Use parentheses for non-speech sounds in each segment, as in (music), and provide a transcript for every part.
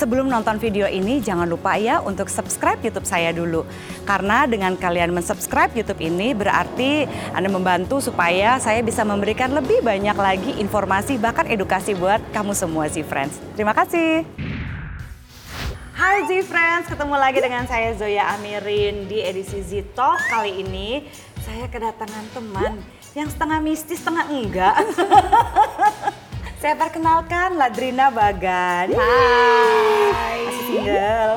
Sebelum nonton video ini jangan lupa ya untuk subscribe YouTube saya dulu. Karena dengan kalian mensubscribe YouTube ini berarti Anda membantu supaya saya bisa memberikan lebih banyak lagi informasi bahkan edukasi buat kamu semua Z-Friends. Terima kasih. Hai Z-Friends, ketemu lagi dengan saya Zoya Amirin di edisi Z-Talk. Kali ini saya kedatangan teman yang setengah mistis, setengah enggak. (laughs) Saya perkenalkan Ladrina Bagan. Hai. Masih single.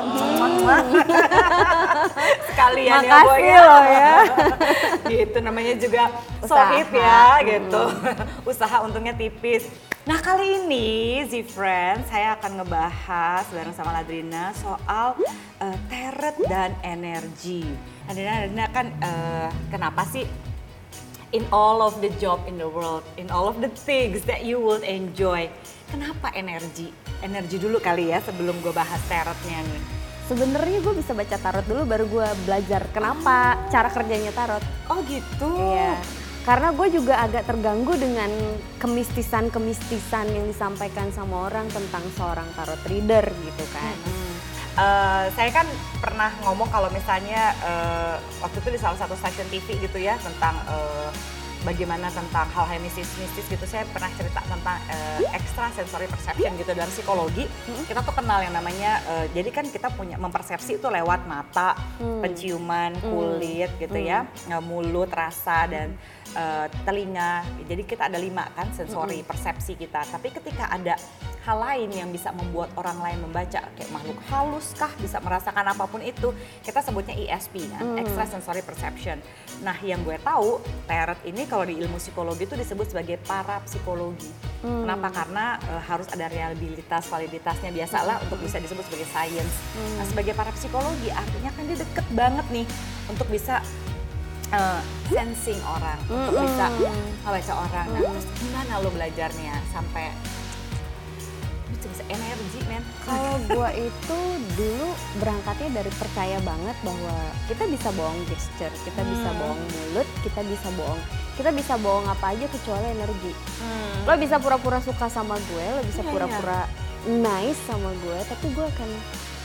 (laughs) Sekalian ya Makasih Boy ya. loh ya. (laughs) gitu namanya juga sohib ya gitu. (laughs) Usaha untungnya tipis. Nah kali ini Z Friends saya akan ngebahas bareng sama Ladrina soal eh, teret dan energi. Ladrina, Ladrina kan eh, kenapa sih in all of the job in the world, in all of the things that you would enjoy. Kenapa energi? Energi dulu kali ya sebelum gue bahas teretnya nih. Sebenarnya gue bisa baca tarot dulu baru gue belajar kenapa cara kerjanya tarot. Oh gitu. Iya. Karena gue juga agak terganggu dengan kemistisan-kemistisan yang disampaikan sama orang tentang seorang tarot reader gitu kan. Hmm. Eh, saya kan pernah ngomong kalau misalnya eh, waktu itu di salah satu stasiun TV gitu ya tentang eh, bagaimana tentang hal-hal mistis-mistis gitu. Saya pernah cerita tentang eh, extra sensory perception gitu dalam psikologi. Kita tuh kenal yang namanya eh, jadi kan kita punya mempersepsi itu lewat mata penciuman kulit gitu ya eh, mulut rasa dan eh, telinga. Jadi kita ada lima kan sensori persepsi kita. Tapi ketika ada hal lain yang bisa membuat orang lain membaca kayak makhluk halus kah bisa merasakan apa pun itu. Kita sebutnya ESP kan? Extra sensory perception. Nah yang gue tahu teret ini kalau di ilmu psikologi itu disebut sebagai parapsikologi. Kenapa? Karena eh, harus ada reliabilitas validitasnya biasalah untuk bisa disebut sebagai science. Nah sebagai parapsikologi artinya kan dia deket banget nih untuk bisa eh, sensing orang untuk bisa membaca orang. Nah terus gimana lo belajarnya sampai bisa energi men Kalau gue itu dulu berangkatnya dari percaya banget bahwa kita bisa bohong gesture, kita bisa Hmm. bohong mulut, kita bisa bohong, kita bisa bohong apa aja kecuali energi. Hmm. Lo bisa pura-pura suka sama gue, lo bisa Iya, pura-pura nice sama gue, tapi gue akan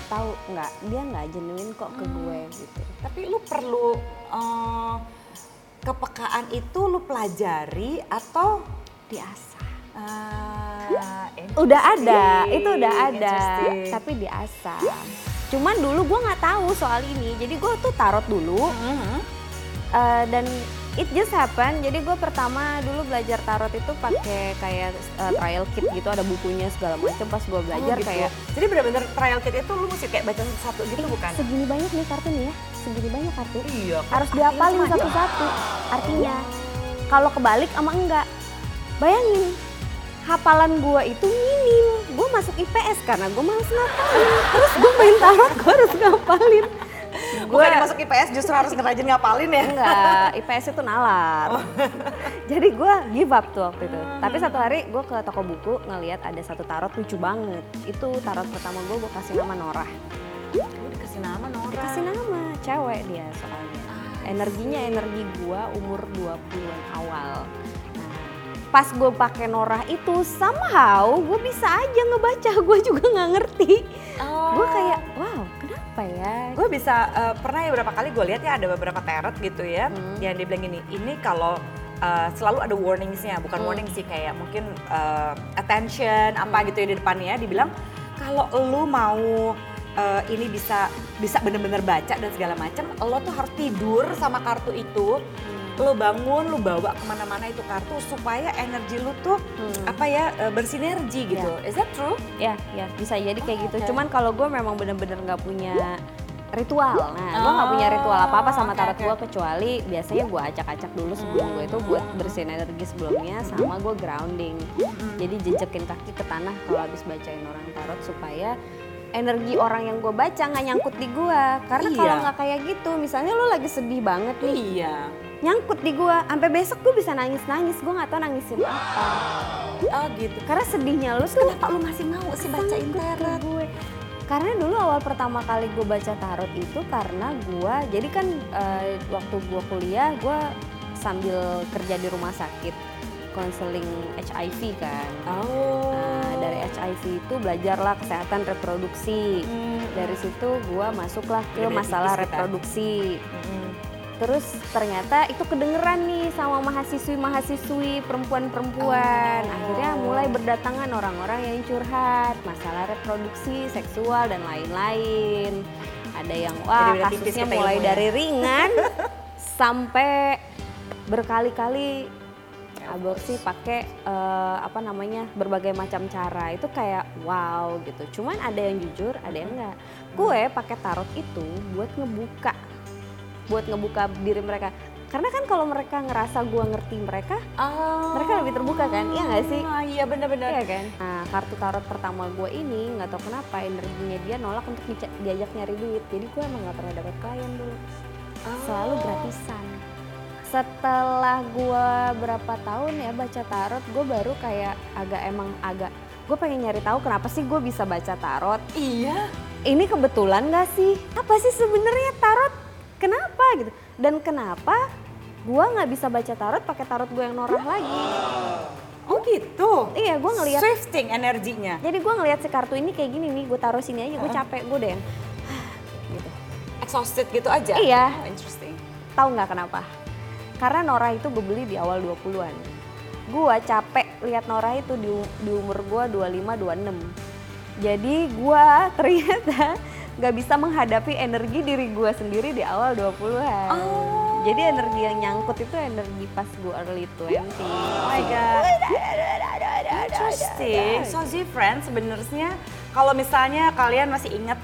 tahu nggak dia nggak genuine kok ke gue gitu. tapi lu perlu eh, kepekaan itu lu pelajari atau Diasah. eh, Udah ada, itu udah ada, tapi diasah. Cuman dulu gue nggak tahu soal ini, jadi gue tuh tarot dulu. Mhm. Eh, dan it just happen jadi gue pertama dulu belajar tarot itu pakai kayak eh, trial kit gitu ada bukunya segala macam pas gue belajar Oh, gitu. kayak jadi benar-benar trial kit itu lu mesti kayak baca satu gitu bukan? segini banyak nih kartu nih ya segini banyak kartu. Iya harus diapalin satu-satu artinya. Kalau kebalik sama enggak. Bayangin hafalan gue itu minim gue masuk IPS karena gue males ngapalin terus gue main tarot gue harus ngapalin gue masuk IPS justru harus ngerajin ngapalin ya Enggak, (laughs) IPS itu nalar. Jadi gue give up tuh waktu itu. Tapi satu hari gue ke toko buku ngeliat ada satu tarot lucu banget. Itu tarot pertama gue, gue kasih nama Norah. Lu dikasih nama Nora Dikasih nama, cewek dia soalnya. Energinya energi gue umur 20-an awal. Pas gue pakai Norah itu somehow gue bisa aja ngebaca, (laughs) gue juga nggak ngerti. Oh. Gue kayak, wow kenapa ya? gue bisa eh, pernah ya beberapa kali gue lihat ya ada beberapa teret gitu ya Hmm. yang dia bilang gini ini kalau eh, selalu ada warningsnya bukan Hmm. warning sih kayak mungkin eh, attention apa gitu ya di depannya dibilang kalau lu mau eh, ini bisa bisa bener-bener baca dan segala macam lo tuh harus tidur sama kartu itu lo bangun lo bawa ke mana-mana itu kartu supaya energi lu tuh Hmm. apa ya eh, bersinergi gitu is that true Ya, ya bisa jadi kayak Oh, gitu. oke. Cuman kalau gue memang bener-bener nggak punya ritual. Nah, gue nggak punya Oh, ritual apa-apa sama oke, tarot oke. gue kecuali biasanya gue acak-acak dulu sebelum gue itu buat bersihin energi sebelumnya sama gue grounding. Jadi jejekin kaki ke tanah kalau habis bacain orang tarot supaya energi orang yang gue baca nggak nyangkut di gue. Karena kalau Iya. nggak kayak gitu, misalnya lo lagi sedih banget nih, iya nyangkut di gue. Sampai besok gue bisa nangis-nangis, gue nggak tahu nangisin apa. oh gitu Karena sedihnya lu tuh kenapa lu masih mau sih bacain teret gue. Karena dulu awal pertama kali gue baca tarot itu karena gue, jadi kan eh, waktu gue kuliah gue sambil kerja di rumah sakit konseling HIV kan. Oh. Nah, dari HIV itu belajarlah kesehatan reproduksi. Hmm. Dari situ gua masuklah ke Beda-beda masalah reproduksi. Mm-mm. Terus ternyata itu kedengeran nih sama mahasiswi-mahasiswi perempuan-perempuan. Oh. Akhirnya mulai berdatangan orang-orang yang curhat masalah reproduksi, seksual dan lain-lain. Ada yang wah kasusnya mulai dari ringan (laughs) sampai berkali-kali aborsi pakai eh, apa namanya berbagai macam cara itu kayak wow gitu cuman ada yang jujur ada yang enggak gue pakai tarot itu buat ngebuka buat ngebuka diri mereka karena kan kalau mereka ngerasa gue ngerti mereka Oh. Mereka lebih terbuka kan? Iya nggak sih? Ah, Iya benar-benar. Iya kan? Nah, kartu tarot pertama gue ini nggak tahu kenapa energinya dia nolak untuk diajak nyari duit. Jadi gue emang nggak pernah dapat klien dulu. Selalu Oh. gratisan. Setelah gue berapa tahun ya baca tarot, gue baru kayak agak emang agak gue pengen nyari tahu kenapa sih gue bisa baca tarot. Iya. Ini kebetulan gak sih? Apa sih sebenarnya tarot? Kenapa gitu? Dan kenapa gue nggak bisa baca tarot pakai tarot gue yang norah lagi? Oh gitu. Iya, gue ngelihat Swifting energinya. Jadi gue ngelihat si kartu ini kayak gini nih, gue taruh sini aja, gue capek, gue deh. gitu. Exhausted gitu aja. Iya. Oh, interesting. Tahu nggak kenapa? Karena Nora itu gue beli di awal 20-an. Gue capek lihat Nora itu di, di umur gue 25-26. Jadi gue (laughs) ternyata nggak bisa menghadapi energi diri gue sendiri di awal 20-an. Oh. Jadi energi yang nyangkut itu energi pas gue early 20. Oh my god. Interesting. So different sebenarnya kalau misalnya kalian masih ingat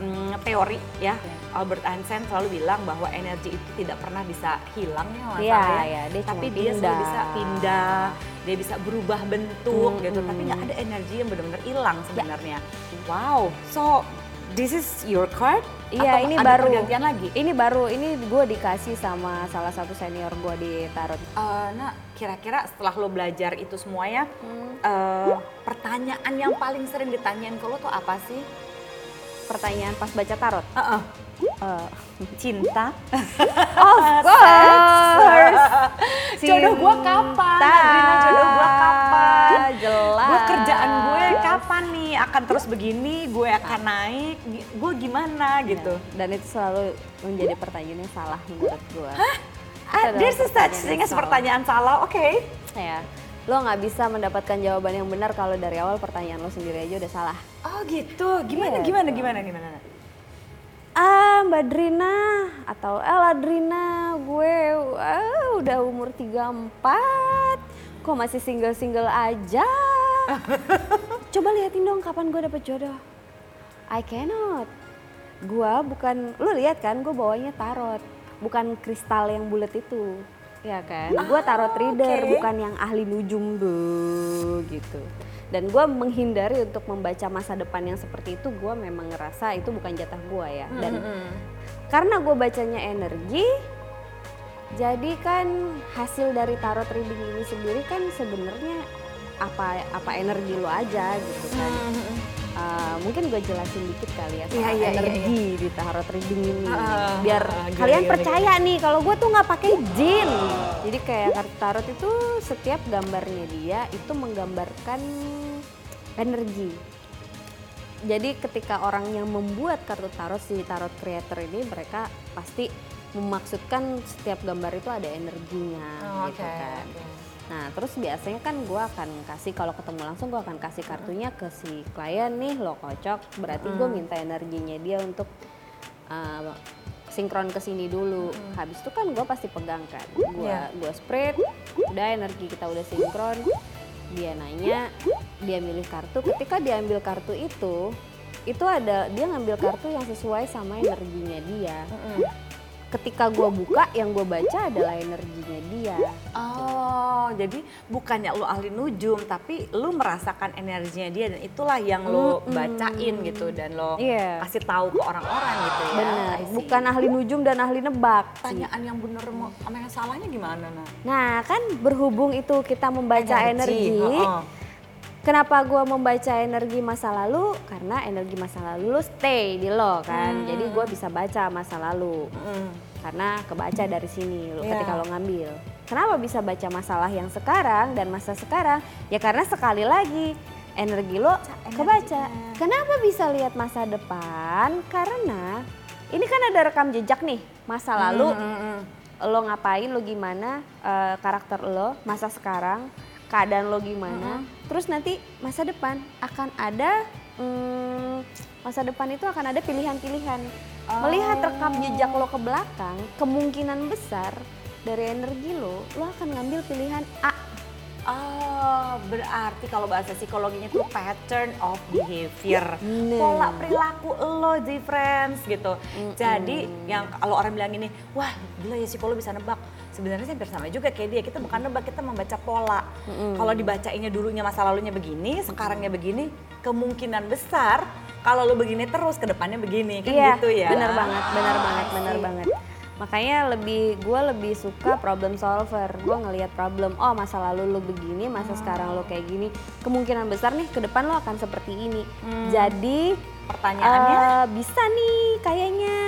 mm, teori ya Albert Einstein selalu bilang bahwa energi itu tidak pernah bisa hilang ya nggak Iya, ya. iya, dia tapi dia selalu pindah. bisa pindah, dia bisa berubah bentuk Hmm, gitu. hmm, Tapi nggak hmm. ada energi yang benar-benar hilang sebenarnya. Wow. So this is your card? Iya, ini ada baru. pergantian lagi? Ini baru, ini gue dikasih sama salah satu senior gue di tarot. Eh, nah, kira-kira setelah lo belajar itu semuanya, Hmm. eh, pertanyaan yang paling sering ditanyain ke lo tuh apa sih? Pertanyaan pas baca tarot. Heeh. Eh, Cinta. (laughs) of course. Jodoh gua kapan? Adrina, jodoh gua kapan? Jelas. Gue kerjaan gue kapan nih akan terus begini, gue akan naik, gue gimana gitu. Dan itu selalu menjadi pertanyaan yang salah menurut gue. Ah, there's a such pertanyaan thing yang as salah. pertanyaan salah, oke. Ya, lo nggak bisa mendapatkan jawaban yang benar kalau dari awal pertanyaan lo sendiri aja udah salah. Oh gitu, gimana, Iya. gimana, gimana, gimana? Ah, Mbak Drina atau Ella Drina, gue ah, udah umur 34, kok masih single-single aja? (laughs) Coba liatin dong kapan gue dapet jodoh. I cannot. Gue bukan, lu lihat kan gue bawanya tarot, bukan kristal yang bulat itu. Ya kan, gue tarot reader, oke. bukan yang ahli nujum be, gitu. Dan gue menghindari untuk membaca masa depan yang seperti itu, gue memang ngerasa itu bukan jatah gue ya. Dan Mm-mm. karena gue bacanya energi, jadi kan hasil dari tarot reading ini sendiri kan sebenarnya apa apa energi lo aja gitu kan. Mm-mm. Uh, mungkin gue jelasin dikit kali ya soal Iya, iya, iya, energi di tarot reading ini. Ah, biar gimana, kalian gimana, percaya nih kalau gue tuh nggak pakai jin. Jadi kayak kartu tarot itu setiap gambarnya dia itu menggambarkan energi. Jadi ketika orang yang membuat kartu tarot si tarot creator ini mereka pasti memaksudkan setiap gambar itu ada energinya Oh, gitu oke, kan. Nah, terus biasanya kan gue akan kasih kalau ketemu langsung gue akan kasih kartunya ke si klien nih lo kocok. Berarti gue minta energinya dia untuk uh, sinkron ke sini dulu. Habis itu kan gue pasti pegang kan. Gue Iya. gue spread, udah energi kita udah sinkron. Dia nanya, dia milih kartu. Ketika dia ambil kartu itu, itu ada dia ngambil kartu yang sesuai sama energinya dia. Mm-mm. Ketika gue buka, yang gue baca adalah energinya dia. Oh, jadi bukannya lu ahli nujum, tapi lu merasakan energinya dia dan itulah yang lu Mm-mm. bacain gitu dan lo Iya. kasih tahu ke orang-orang gitu ya. Benar, bukan ahli nujum dan ahli nebak. Pertanyaan yang bener mau sama yang salahnya gimana, Nah? Nah, kan berhubung itu kita membaca energi. heeh. Kenapa gua membaca energi masa lalu? Karena energi masa lalu lu stay di lo kan. Hmm. Jadi gua bisa baca masa lalu. Mm. Karena kebaca dari sini lo Iya. ketika lo ngambil. Kenapa bisa baca masalah yang sekarang dan masa sekarang? Ya karena sekali lagi energi lo kebaca. Kenapa bisa lihat masa depan? Karena ini kan ada rekam jejak nih masa lalu lo ngapain lo gimana eh, karakter lo masa sekarang keadaan lo gimana terus nanti masa depan akan ada mm, masa depan itu akan ada pilihan-pilihan melihat rekam jejak lo ke belakang kemungkinan besar dari energi lo lo akan ngambil pilihan A Oh, berarti kalau bahasa psikologinya itu pattern of behavior. Bener. Pola perilaku lo, di friends gitu. Jadi yang kalau orang bilang ini, wah gila ya psikolog bisa nebak. Sebenarnya hampir sama juga kayak dia. Kita bukan nebak, kita membaca pola. Kalau dibacainnya dulunya masa lalunya begini, sekarangnya begini, kemungkinan besar kalau lo begini terus ke depannya begini. Kan iya gitu ya. benar banget benar banget benar banget. Makanya lebih gue lebih suka problem solver. Gue ngelihat problem oh masa lalu lo begini masa sekarang lo kayak gini. Kemungkinan besar nih ke depan lo akan seperti ini. Jadi Pertanyaannya? eh, bisa nih kayaknya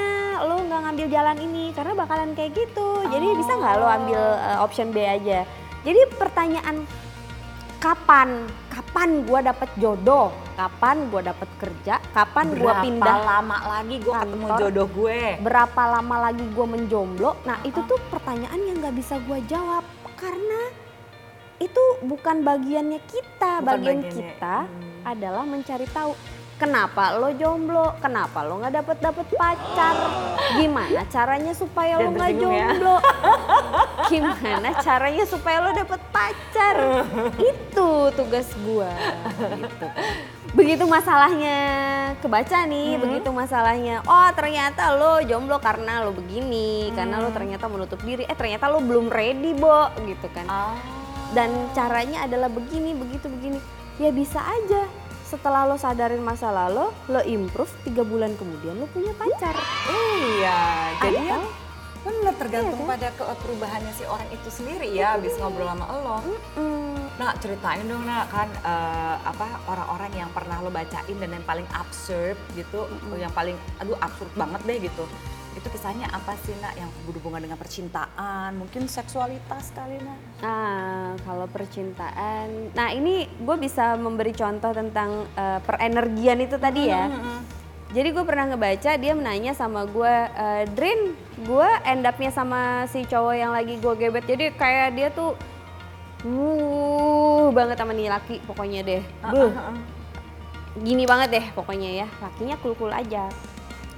lo nggak ngambil jalan ini karena bakalan kayak gitu. Jadi bisa nggak lo ambil eh, option B aja? Jadi pertanyaan kapan? Kapan gue dapet jodoh? Kapan gue dapet kerja? Kapan gue berapa pindah lama lagi gue ketemu jodoh gue? berapa lama lagi gue menjomblo? Nah itu tuh pertanyaan yang nggak bisa gue jawab karena itu bukan bagiannya kita. Bukan bagian bagiannya, kita hmm. adalah mencari tahu kenapa lo jomblo? Kenapa lo nggak dapet dapet pacar? Gimana caranya supaya lo nggak ya. jomblo? Gimana caranya supaya lo dapet pacar? Itu tugas gue gitu. begitu masalahnya kebaca nih begitu masalahnya oh ternyata lo jomblo karena lo begini karena lo ternyata menutup diri eh ternyata lo belum ready bo. Gitu kan. Ah. dan caranya adalah begini begitu begini. Ya bisa aja setelah lo sadarin masa lalu lo improve tiga bulan kemudian lo punya pacar. Iya, jadi ya Atau- bener tergantung Iya, pada ke- perubahannya si orang itu sendiri ya habis ngobrol sama lo. Mm, Nah ceritain dong nak kan eh, apa orang-orang yang pernah lo bacain dan yang paling absurd gitu, yang paling aduh absurd banget deh gitu. Itu kisahnya apa sih nak yang berhubungan dengan percintaan, mungkin seksualitas kali nak? Nah, kalau percintaan, nah ini gue bisa memberi contoh tentang eh, perenergian itu tadi ya. Jadi gue pernah ngebaca dia menanya sama gue, e, Drin, gue end up-nya sama si cowok yang lagi gue gebet. Jadi kayak dia tuh, wuh banget sama nih laki pokoknya deh. Buh, gini banget deh pokoknya ya. Lakinya cool-cool aja,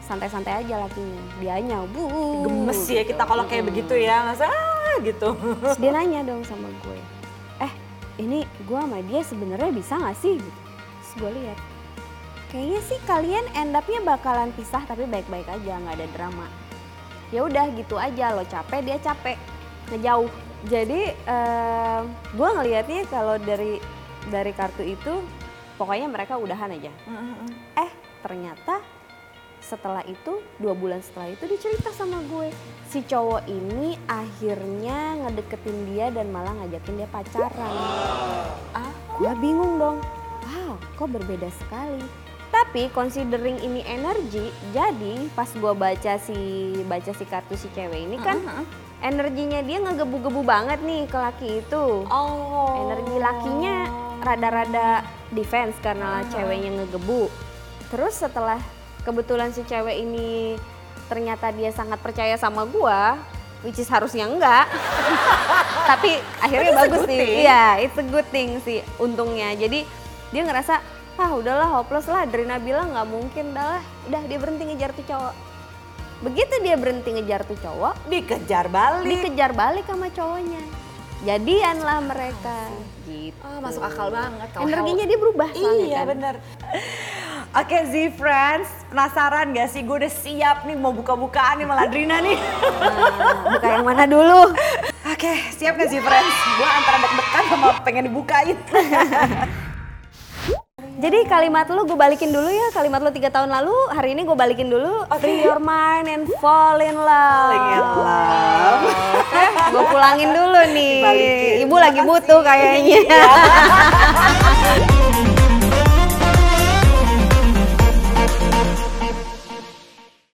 santai-santai aja lakinya. Dianya, bu. Gemes ya kita kalau kayak begitu ya, masa ah, gitu. Terus dia nanya dong sama gue, eh ini gue sama dia sebenarnya bisa nggak sih? Gitu. Terus gue lihat, kayaknya sih kalian end up-nya bakalan pisah tapi baik-baik aja, nggak ada drama. Ya udah gitu aja, lo capek dia capek, ngejauh. Jadi eh, gue ngelihatnya kalau dari dari kartu itu, pokoknya mereka udahan aja. Eh ternyata setelah itu dua bulan setelah itu dia cerita sama gue. Si cowok ini akhirnya ngedeketin dia dan malah ngajakin dia pacaran. Ah, gue bingung dong. Wow kok berbeda sekali. Tapi considering ini energi jadi pas gue baca si baca si kartu si cewek ini kan energinya dia ngegebu-gebu banget nih ke laki itu. Oh. energi lakinya rada-rada defense karena ceweknya ngegebu. Terus setelah kebetulan si cewek ini ternyata dia sangat percaya sama gua, which is harusnya enggak. (laughs) Tapi akhirnya But bagus sih. Iya, it's a good thing sih untungnya. Jadi dia ngerasa ah udahlah hopeless lah Drina bilang nggak mungkin dah lah udah dia berhenti ngejar tuh cowok begitu dia berhenti ngejar tuh cowok Dikejar balik. dikejar balik sama cowoknya jadianlah mereka gitu Ah, masuk akal banget. Kalau energinya dia berubah soalnya Iya kan. bener. Oke Z Friends, penasaran gak sih? Gue udah siap nih mau buka-bukaan nih sama Ladrina nih. Nah, buka yang mana dulu Oke, siap gak Z Friends? Gue antara deg-degan sama pengen dibukain. jadi kalimat lu gue balikin dulu ya kalimat lu tiga tahun lalu hari ini gue balikin dulu free your mind and fall in love Falling in love. gue pulangin dulu nih Dibalikin. ibu lagi butuh kayaknya.